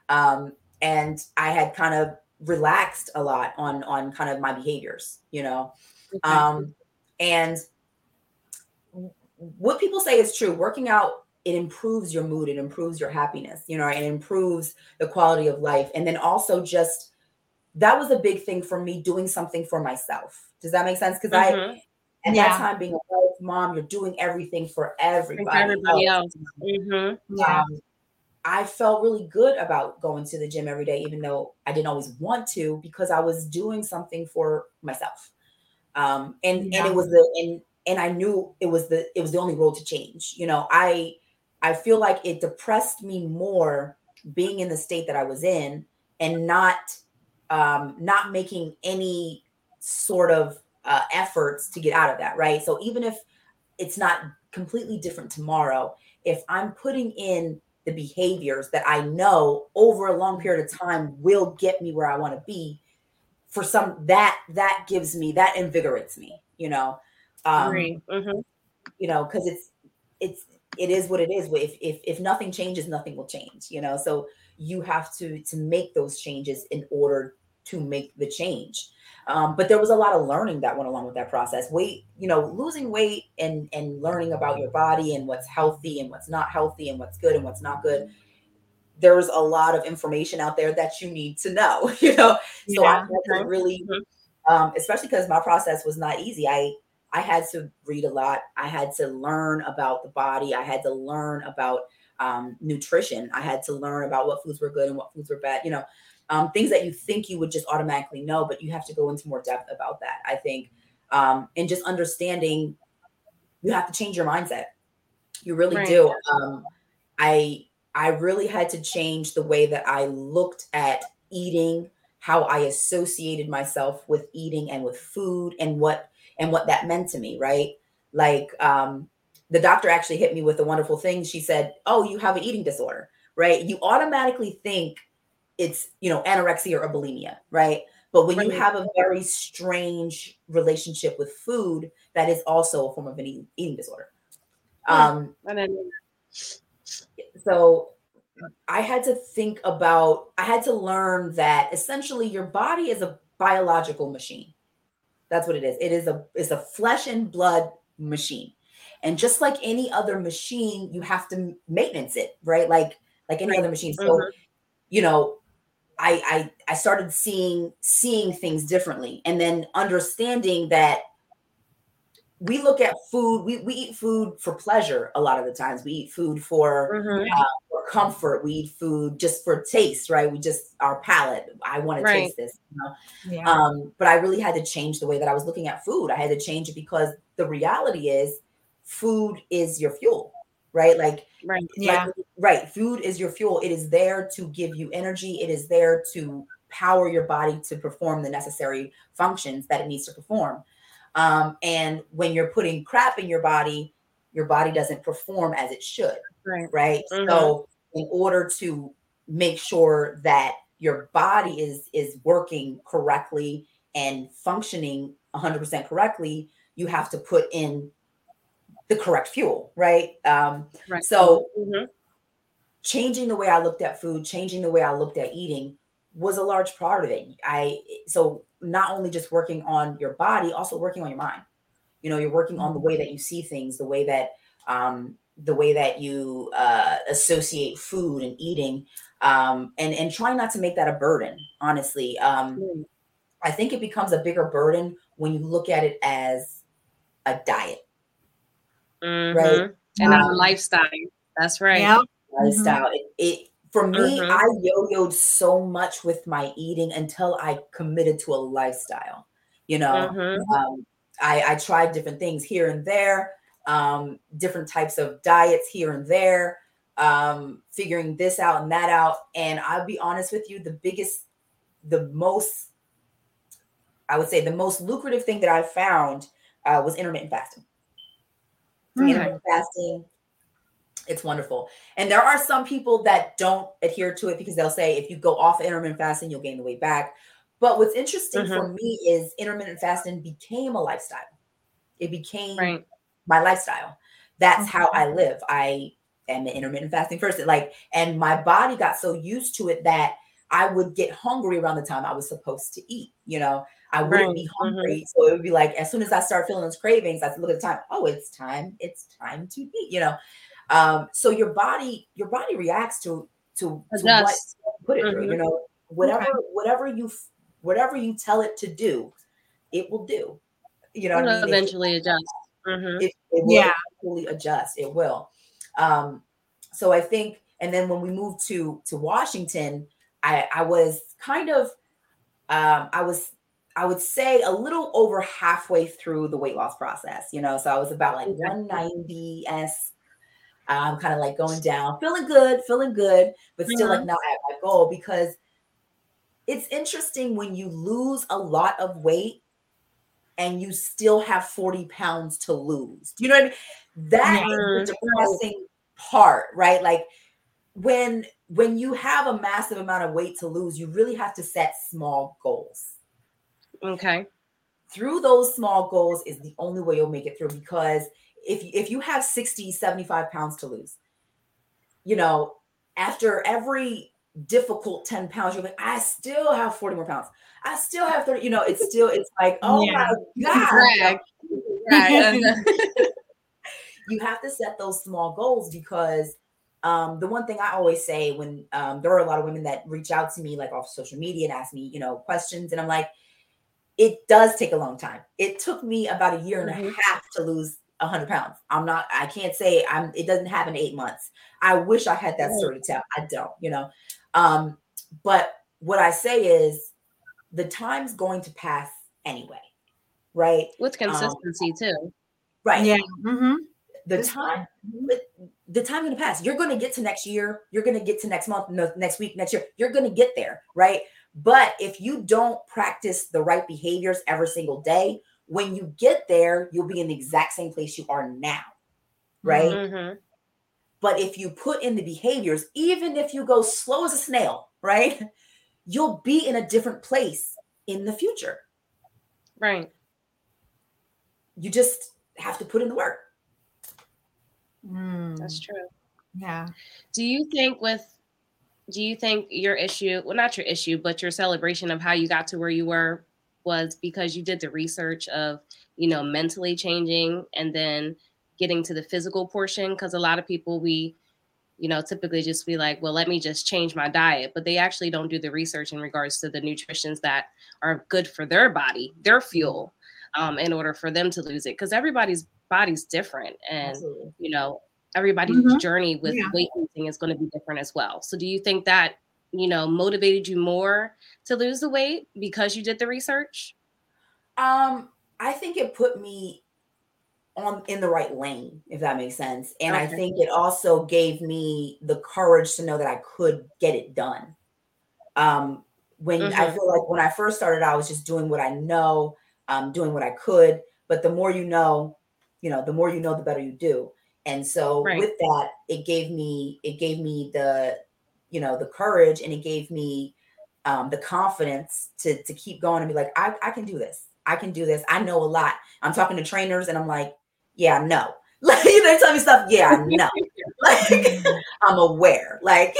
um and i had kind of relaxed a lot on on kind of my behaviors you know Okay. um and what people say is true working out it improves your mood it improves your happiness you know it improves the quality of life and then also just that was a big thing for me doing something for myself does that make sense because i Mhm. at Yeah. that time being a wife mom you're doing everything for everybody, For everybody else. else. Mhm. Yeah. I felt really good about going to the gym every day, even though I didn't always want to, because I was doing something for myself. Um, and and it was the and and I knew it was the it was the only road to change. You know, I I feel like it depressed me more being in the state that I was in and not um not making any sort of uh, efforts to get out of that, right? So even if it's not completely different tomorrow, if I'm putting in the behaviors that I know over a long period of time will get me where I want to be, for some that that gives me that invigorates me, you know. Um. Mhm. you know, because it's it's it is what it is. If if if nothing changes, nothing will change, you know. So you have to to make those changes in order to make the change. Um, but there was a lot of learning that went along with that process. Weight, you know, losing weight and and learning about your body and what's healthy and what's not healthy and what's good and what's not good. There's a lot of information out there that you need to know, you know. So I Yeah. Okay. really, Mhm. um, especially because my process was not easy. I I had to read a lot. I had to learn about the body. I had to learn about um, nutrition. I had to learn about what foods were good and what foods were bad. You know, um, things that you think you would just automatically know, but you have to go into more depth about that. I think, um, and just understanding, you have to change your mindset. You really Right. do. Um, I I really had to change the way that I looked at eating, how I associated myself with eating and with food, and what and what that meant to me. Right, like um, the doctor actually hit me with a wonderful thing. She said, "Oh, you have an eating disorder." Right? You automatically think it's you know anorexia or bulimia, right? But when you have a very strange relationship with food, that is also a form of an eating, eating disorder. Hmm. Um, And then so I had to think about, I had to learn that essentially your body is a biological machine. That's what it is. It is a is a flesh and blood machine. And just like any other machine, you have to maintenance it, right? Like like any Right. other machine. So, Mhm. you know, I I I started seeing seeing things differently and then understanding that we look at food, we, we eat food for pleasure a lot of the times. We eat food for Mhm. for comfort. We eat food just for taste, right? We just our palate. I want to taste this. You know? Yeah. Um, but I really had to change the way that I was looking at food. I had to change it because the reality is food is your fuel, right? Like, Right. Yeah. like right. Food is your fuel. It is there to give you energy. It is there to power your body to perform the necessary functions that it needs to perform. Um, and when you're putting crap in your body, your body doesn't perform as it should Right. right Mhm. so in order to make sure that your body is is working correctly and functioning 100% correctly you have to put in the correct fuel right um Right. so Mhm. changing the way i looked at food changing the way i looked at eating was a large part of it i so not only just working on your body also working on your mind you know you're working on the way that you see things the way that um the way that you uh associate food and eating um and and trying not to make that a burden honestly um Mm. i think it becomes a bigger burden when you look at it as a diet Mhm. Right. And not a Um, lifestyle. That's right. Yeah. lifestyle it, it For me, mm-hmm. I yo-yoed so much with my eating until I committed to a lifestyle. You know, mm-hmm. um, I, I tried different things here and there, um, different types of diets here and there, um, figuring this out and that out. And I'll be honest with you, the biggest, the most, I would say, the most lucrative thing that I found uh, was intermittent fasting. Mm-hmm. Intermittent fasting, it's wonderful. And there are some people that don't adhere to it because they'll say if you go off intermittent fasting, you'll gain the weight back. But what's interesting mm-hmm. for me is intermittent fasting became a lifestyle. It became right. my lifestyle. That's mm-hmm. how I live. I am an intermittent fasting person. Like, and my body got so used to it that I would get hungry around the time I was supposed to eat. You know, I wouldn't right. be mm-hmm. hungry. Mm-hmm. So it would be like as soon as I start feeling those cravings, I look at the time. Oh, it's time. It's time to eat. You know, um, so your body, your body reacts to to, to what put it mm-hmm. through. You mm-hmm. know, whatever okay. whatever you whatever you tell it to do, it will do. You know, I mean? eventually it, adjust. Mm-hmm. It, it, will yeah. eventually adjust. It will. Um, so I think, and then when we moved to to Washington, I I was kind of, um, I was I would say a little over halfway through the weight loss process, you know. So I was about like 190 s, um, kind of like going down, feeling good, feeling good, but still mm-hmm. like not at my goal because it's interesting when you lose a lot of weight and you still have 40 pounds to lose. Do you know what I mean? That yeah. is the depressing part, right? Like when when you have a massive amount of weight to lose, you really have to set small goals. Okay. Through those small goals is the only way you'll make it through because if if you have 60, 75 pounds to lose, you know, after every difficult 10 pounds, you're like, I still have 40 more pounds. I still have 30, you know, it's still, it's like, oh yeah. my God. Right. you have to set those small goals because um, the one thing I always say when um, there are a lot of women that reach out to me like off social media and ask me, you know, questions, and I'm like, it does take a long time. It took me about a year and mm-hmm. a half to lose 100 pounds. I'm not, I can't say I'm, it doesn't happen eight months. I wish I had that sort of tell. I don't, you know. Um, but what I say is the time's going to pass anyway, right? With um, consistency um, too. Right. Yeah. Mm-hmm. The time, the time going to pass. You're going to get to next year. You're going to get to next month, next week, next year. You're going to get there, right? But if you don't practice the right behaviors every single day, when you get there, you'll be in the exact same place you are now, right? Mm-hmm. But if you put in the behaviors, even if you go slow as a snail, right, you'll be in a different place in the future. Right. You just have to put in the work. Mm. That's true. Yeah. Do you think with do you think your issue, well not your issue, but your celebration of how you got to where you were was because you did the research of, you know, mentally changing and then getting to the physical portion because a lot of people we you know typically just be like well let me just change my diet but they actually don't do the research in regards to the nutritions that are good for their body their fuel um, in order for them to lose it because everybody's body's different and Absolutely. you know everybody's mm-hmm. journey with yeah. weight losing is going to be different as well so do you think that you know motivated you more to lose the weight because you did the research um i think it put me on in the right lane, if that makes sense. And okay. I think it also gave me the courage to know that I could get it done. Um, when mm-hmm. I feel like when I first started, I was just doing what I know, um, doing what I could. But the more you know, you know, the more you know, the better you do. And so right. with that, it gave me it gave me the you know the courage and it gave me um, the confidence to to keep going and be like, I, I can do this. I can do this. I know a lot. I'm talking to trainers and I'm like, yeah, no. Like you know, tell me stuff, yeah, no. like I'm aware. Like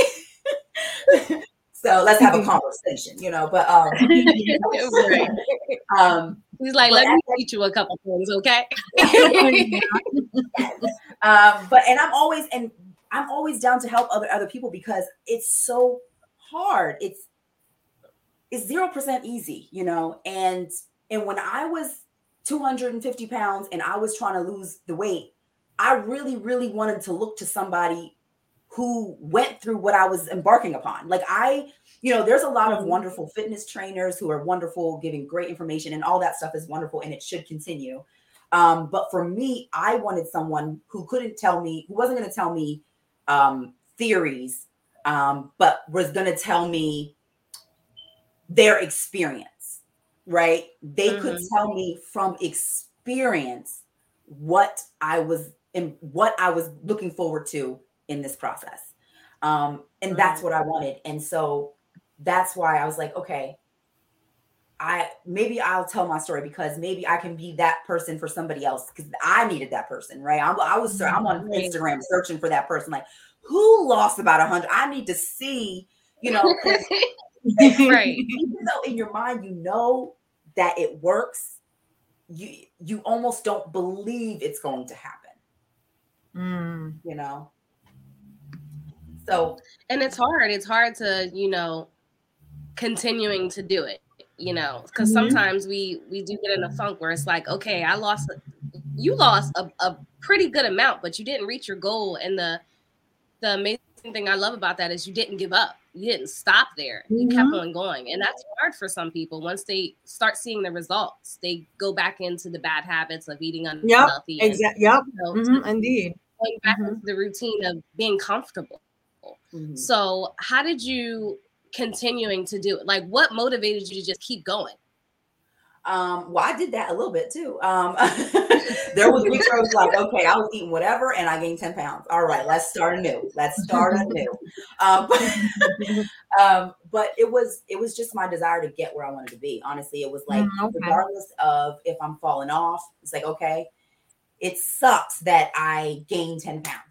so let's have a conversation, you know. But um, um he's like, let me teach you a couple things, okay? Um, but and I'm always and I'm always down to help other other people because it's so hard. It's it's zero percent easy, you know. And and when I was 250 pounds and I was trying to lose the weight, I really, really wanted to look to somebody who went through what I was embarking upon. Like I, you know, there's a lot of Mhm. wonderful fitness trainers who are wonderful, giving great information, and all that stuff is wonderful, and it should continue. Um, but for me, I wanted someone who couldn't tell me, who wasn't going to tell me um, theories, um, but was going to tell me their experience, right? They could Mhm. tell me from experience what I was and what I was looking forward to in this process. Um, and that's what I wanted. And so that's why I was like, okay, I maybe I'll tell my story because maybe I can be that person for somebody else because I needed that person, right? I'm, I was I'm on Instagram searching for that person, like who lost about a hundred. I need to see, you know, right. even though in your mind you know that it works, you you almost don't believe it's going to happen, Mm. you know. So and it's hard it's hard to you know continuing to do it you know because Mhm. sometimes we we do get in a funk where it's like okay i lost you lost a, a pretty good amount but you didn't reach your goal. And the the amazing thing i love about that is you didn't give up. You didn't stop there. You kept on going. And that's hard for some people. Once they start seeing the results they go back into the bad habits of eating unhealthy and, Exactly. Yep. you know, Mhm, Indeed. going back Mhm. into the routine of being comfortable. So, how did you continuing to do it? Like, what motivated you to just keep going? Um, well, I did that a little bit too. Um, there was weeks where I was like, okay, I was eating whatever, and I gained ten pounds. All right, let's start anew. Let's start anew. Um, um, but it was it was just my desire to get where I wanted to be. Honestly, it was like Mm, okay. regardless of if I'm falling off, it's like okay, it sucks that I gained ten pounds.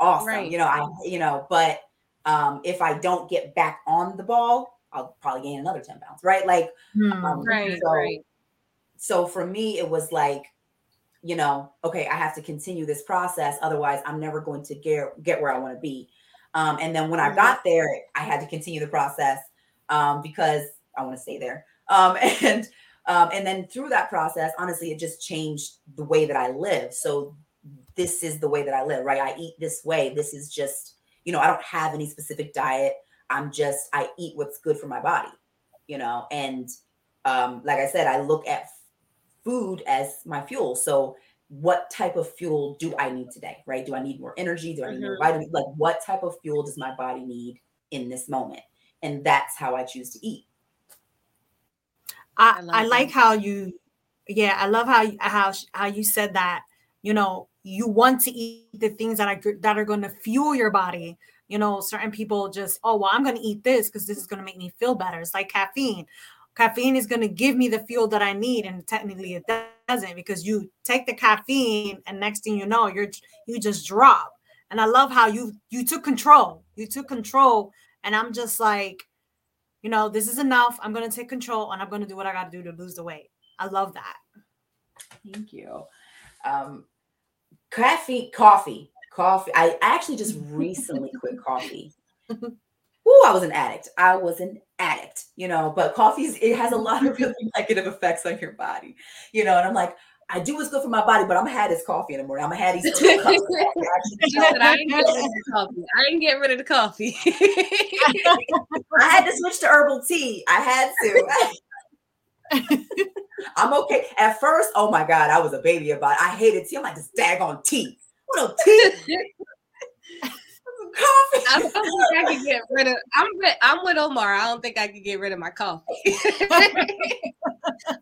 Awesome, Right. you know, I you know, but um, if I don't get back on the ball, I'll probably gain another ten pounds, right? Like Hmm. um, Right, so- right. so for me it was like you know okay i have to continue this process otherwise i'm never going to get get where i want to be um, and then when i Mhm. got there i had to continue the process um, because i want to stay there um, and um, and then through that process honestly it just changed the way that i live so this is the way that i live right i eat this way this is just you know i don't have any specific diet i'm just i eat what's good for my body you know and um, like I said, I look at food as my fuel. So, what type of fuel do I need today? Right? Do I need more energy? Do I need more Mhm. vitamins? Like, what type of fuel does my body need in this moment? And that's how I choose to eat. I, I I like how you yeah i love how how how you said that you know you want to eat the things that are that are going to fuel your body. You know certain people just oh well i'm going to eat this because this is going to make me feel better. It's like caffeine. Caffeine is going to give me the fuel that i need and technically it doesn't because you take the caffeine and next thing you know you're you just drop. And i love how you you took control. You took control and i'm just like you know this is enough. I'm going to take control and i'm going to do what i got to do to lose the weight. I love that. Thank you. Um, caffeine, coffee, coffee. I actually just recently quit coffee. Ooh, I was an addict. I was an addict, you know, but coffee's it has a lot of really negative effects on your body, you know. And I'm like, I do what's good for my body, but I'm gonna have this coffee in the morning. I'm gonna have these two cups. coffee. Said, I ain't get rid of the coffee. I ain't rid of the coffee. I had to switch to herbal tea. I had to. I'm okay. At first, oh my god, I was a baby about it. I hated tea. I'm like this daggone tea. What a tea? Coffee. I don't think I could get rid of. I'm with, I'm with Omar. I don't think I could get rid of my coffee.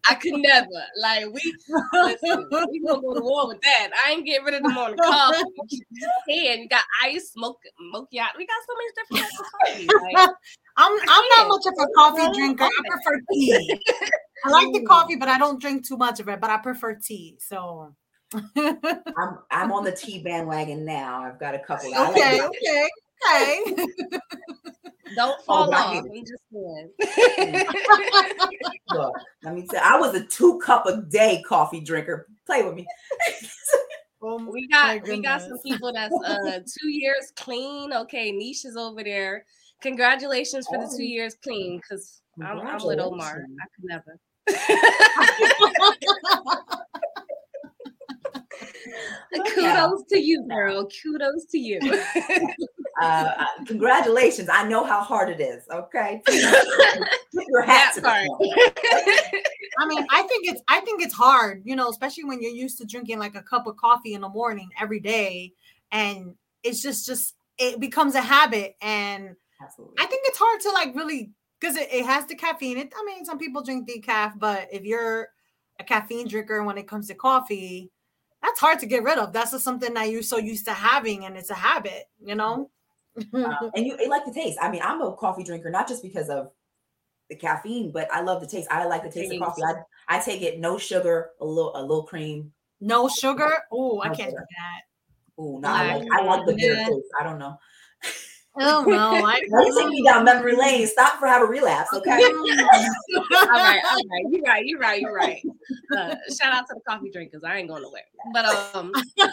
I could never. Like we, listen, we gonna go to war with that. I ain't getting rid of the morning coffee. And. You got ice, smoke, macchiato. We got so many different types of coffee. Like, i'm i'm not much of a coffee drinker i prefer tea i like the coffee but i don't drink too much of it but i prefer tea so I'm I'm on the tea bandwagon now. I've got a couple. I like okay the- okay okay don't fall but I off. hate I'm just saying. Look, let me tell. I was a two cup a day coffee drinker. Play with me. Oh We got we got some people that's uh two years clean. Okay, Nisha's over there. Congratulations for the Oh. two years clean because I'm, I'm with Omar. I could never. Kudos to you, girl. Kudos to you. uh, uh, congratulations. I know how hard it is. Okay. Your hat to I mean, I think it's I think it's hard, you know, especially when you're used to drinking like a cup of coffee in the morning every day, and it's just just it becomes a habit, and Absolutely. I think it's hard to like really because it, it has the caffeine. It, I mean, some people drink decaf, but if you're a caffeine drinker when it comes to coffee, that's hard to get rid of. That's just something that you're so used to having, and it's a habit, you know. um, and you like the taste. I mean, I'm a coffee drinker not just because of the caffeine, but I love the taste. I like the taste of coffee. I, I take it no sugar, a little a little cream. No sugar. Oh, I can't sugar. do that. Oh no, I like, I like the bitter taste. I don't know. Oh no! I you take me down memory lane. Stop for have a relapse, okay? all right, all right. You're right. You're right. You're right. Uh, shout out to the coffee drinkers. I ain't going nowhere. But um,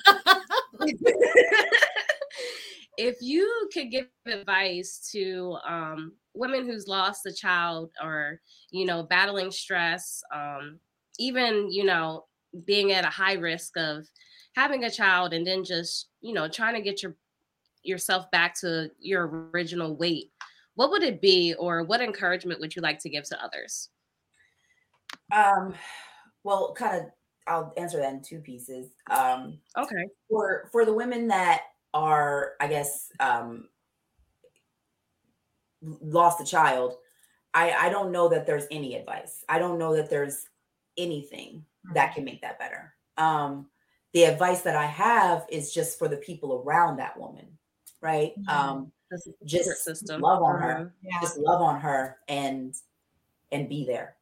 if you could give advice to um women who's lost a child or you know battling stress, um, even you know being at a high risk of having a child and then just you know trying to get your yourself back to your original weight, what would it be, or what encouragement would you like to give to others? Um, well, kind of, I'll answer that in two pieces. Um, okay. For for the women that are, I guess, um, lost a child, I I don't know that there's any advice. I don't know that there's anything that mm-hmm. can make that better. Um, the advice that I have is just for the people around that woman right? Mm-hmm. Um, just system. love on her, yeah. just love on her, and and be there.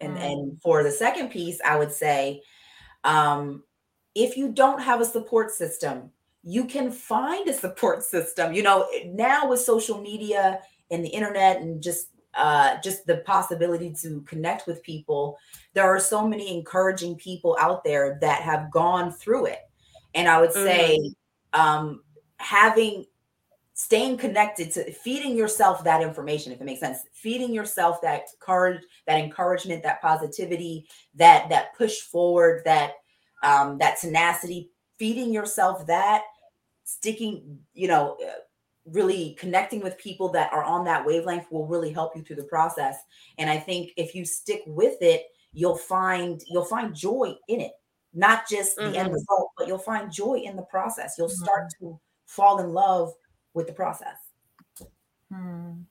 And mm-hmm. and for the second piece, I would say, um, if you don't have a support system, you can find a support system. You know, now with social media and the internet and just uh, just the possibility to connect with people, there are so many encouraging people out there that have gone through it. And I would say, mm-hmm um, having staying connected to feeding yourself that information if it makes sense. Feeding yourself that courage that encouragement that positivity that that push forward that um that tenacity. Feeding yourself that sticking you know uh, really connecting with people that are on that wavelength will really help you through the process. And i think if you stick with it you'll find you'll find joy in it not just the mm-hmm. end result, but you'll find joy in the process. You'll mm-hmm. start to fall in love with the process. Mm.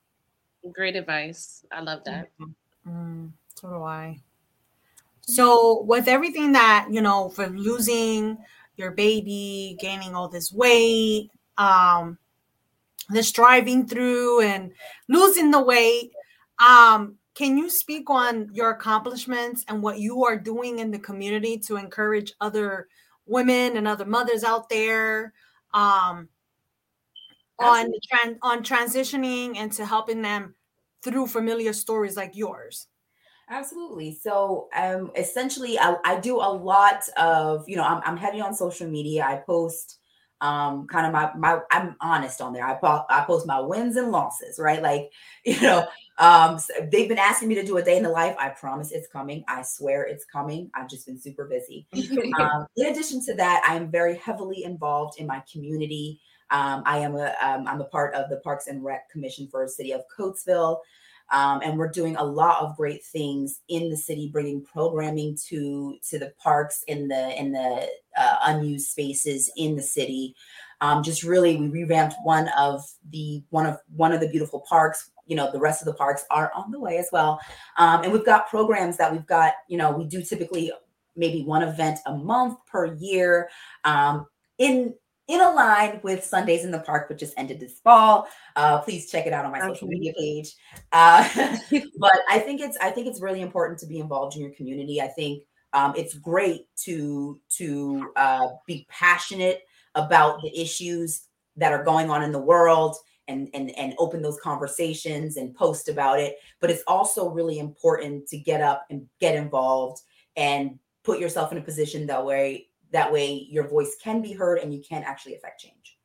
Great advice. I love that. Mm. So do I. So, with everything that, you know, for losing your baby, gaining all this weight, um, this driving through and losing the weight, um, can you speak on your accomplishments and what you are doing in the community to encourage other women and other mothers out there um, on trans- on transitioning and to helping them through familiar stories like yours? Absolutely. So, um, essentially, I, I do a lot of, you know, I'm, I'm heavy on social media. I post um kind of my my i'm honest on there i, po- I post my wins and losses right like you know um so they've been asking me to do a day in the life. I promise it's coming. I swear it's coming. I've just been super busy. Um, in addition to that i am very heavily involved in my community. Um, i am a am um, a part of the parks and rec commission for the city of coatesville. Um, and we're doing a lot of great things in the city, bringing programming to to the parks in the in the uh, unused spaces in the city. Um, just really, we revamped one of the one of one of the beautiful parks. You know, the rest of the parks are on the way as well, um, and we've got programs that we've got. You know, we do typically maybe one event a month per year um, in in a line with Sundays in the Park, which just ended this fall. Uh, please check it out on my social media page. Uh, but I think it's I think it's really important to be involved in your community. I think um, it's great to to uh, be passionate about the issues that are going on in the world and and and open those conversations and post about it. But it's also really important to get up and get involved and put yourself in a position that way that way your voice can be heard and you can actually affect change.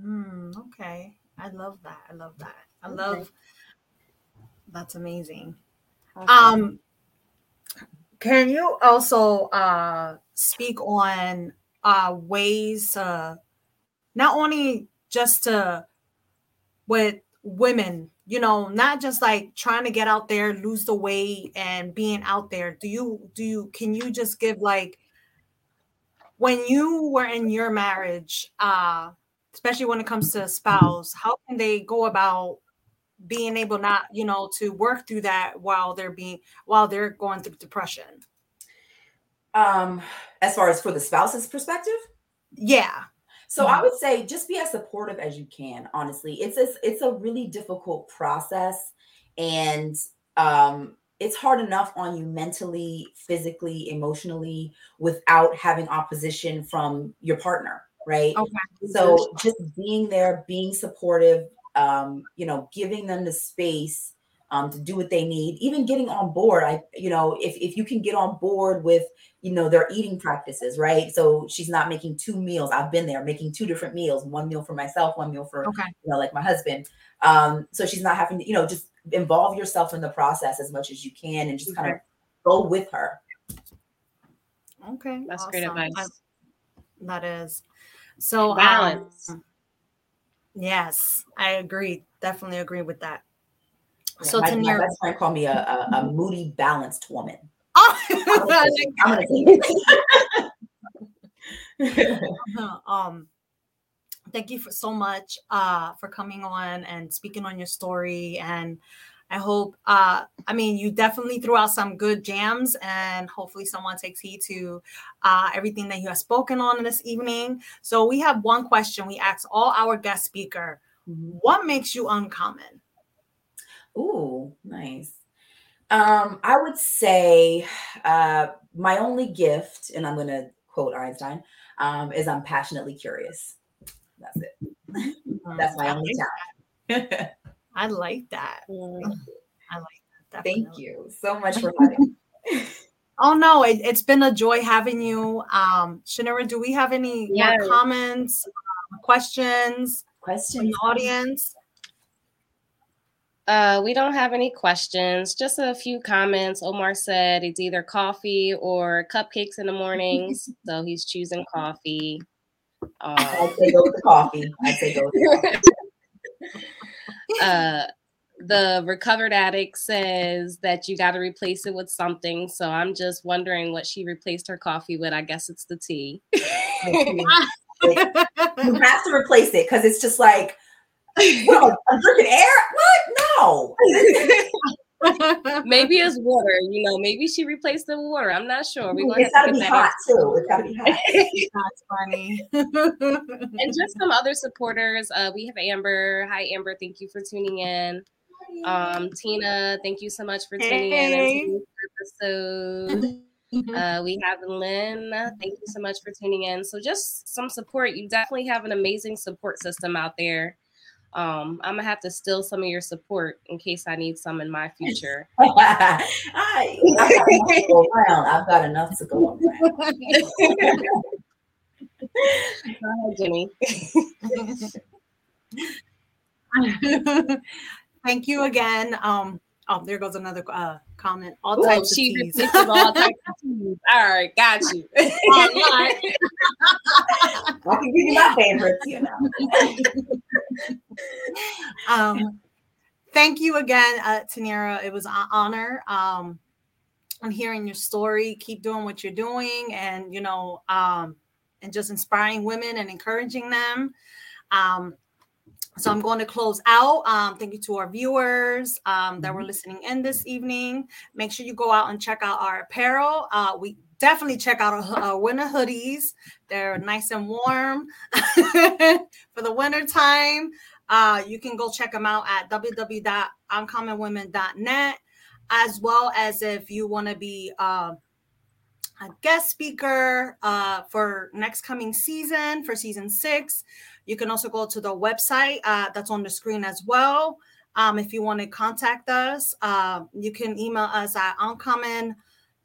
Mm, okay. I love that. I love that. I love that's amazing. Awesome. um can you also uh speak on uh ways uh not only just to with women, you know, not just like trying to get out there, lose the weight and being out there. Do you do you can you just give like when you were in your marriage, uh, especially when it comes to a spouse, how can they go about being able not, you know, to work through that while they're being while they're going through depression? Um, as far as for the spouse's perspective? Yeah. So mm-hmm. I would say just be as supportive as you can. Honestly, it's a, it's a really difficult process, and um, it's hard enough on you mentally, physically, emotionally, without having opposition from your partner, right? Okay. So just being there, being supportive, um, you know, giving them the space um, to do what they need, even getting on board. I, you know, if, if you can get on board with, you know, their eating practices, right? So she's not making two meals. I've been there making two different meals, one meal for myself, one meal for, okay. you know, like my husband. Um, so she's not having to, you know, just involve yourself in the process as much as you can and just okay. kind of go with her. Okay. That's awesome. great advice. I, that is. So balance. Um, yes, I agree. Definitely agree with that. So my, my best friend called me a, a, a moody, balanced woman. Oh, I'm gonna say, um, thank you for so much uh, for coming on and speaking on your story and i hope uh, i mean you definitely threw out some good jams and hopefully someone takes heed to uh, everything that you have spoken on this evening. So we have one question we ask all our guest speaker. What makes you uncommon Ooh, nice. Um, I would say uh, my only gift, and I'm going to quote Einstein, um, is I'm passionately curious. That's it. That's my only talent. I like that. I like that. Definitely. Thank you so much for having Oh no, it, has been a joy having you. Um, Chaniera, do we have any more comments, questions, questions from the audience? Uh, we don't have any questions, just a few comments. Omar said it's either coffee or cupcakes in the mornings, so he's choosing coffee. Um, I'd say go with coffee. I'd say go with coffee. uh, the recovered addict says that you got to replace it with something. So I'm just wondering what she replaced her coffee with. I guess it's the tea. you have to replace it because it's just like well, I'm drinking air. What? No. maybe it's water. You know, maybe she replaced the water. I'm not sure. We're going it's to gotta be hot too. It's gotta be hot. That's funny. and just some other supporters. Uh, we have Amber. Hi, Amber. Thank you for tuning in. Um, Tina, thank you so much for tuning hey. in episode. Uh, we have Lynn. Thank you so much for tuning in. So, just some support. You definitely have an amazing support system out there. Um, I'm gonna have to steal some of your support in case I need some in my future. I, I've got enough to go around. go ahead, Jenni. Thank you again. Um, oh, there goes another uh, comment. All Ooh, types she of teas. all types of teas. All right, got you. I can give you my favorites, you know. um, thank you again, uh, Tiniera. It was an honor. Um, I'm hearing your story. Keep doing what you're doing, and you know, um, and just inspiring women and encouraging them. Um, so I'm going to close out. Um, thank you to our viewers um, that were mm-hmm. listening in this evening. Make sure you go out and check out our apparel. Uh, we definitely check out our, our, winter hoodies. They're nice and warm for the winter time. Uh, you can go check them out at www.uncommonwomen.net, as well as if you want to be uh, a guest speaker uh, for next coming season, for season six. You can also go to the website uh, that's on the screen as well. Um, if you want to contact us, uh, you can email us at uncommon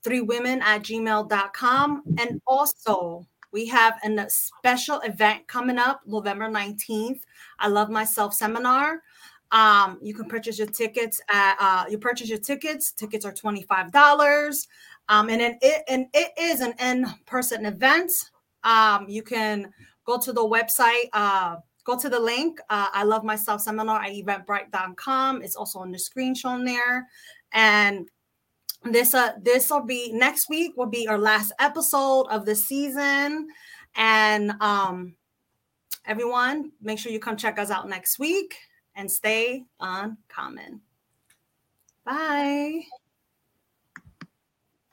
three women at gmail.com. And also, we have a special event coming up November 19th. I Love Myself seminar. Um, you can purchase your tickets at uh, you purchase your tickets. Tickets are $25. Um, and it, and it is an in-person event. Um, you can go to the website. Uh, go to the link. Uh, I love myself seminar at eventbrite.com. It's also on the screen shown there. And this uh this will be next week will be our last episode of the season. And um everyone, make sure you come check us out next week and stay uncommon. Bye.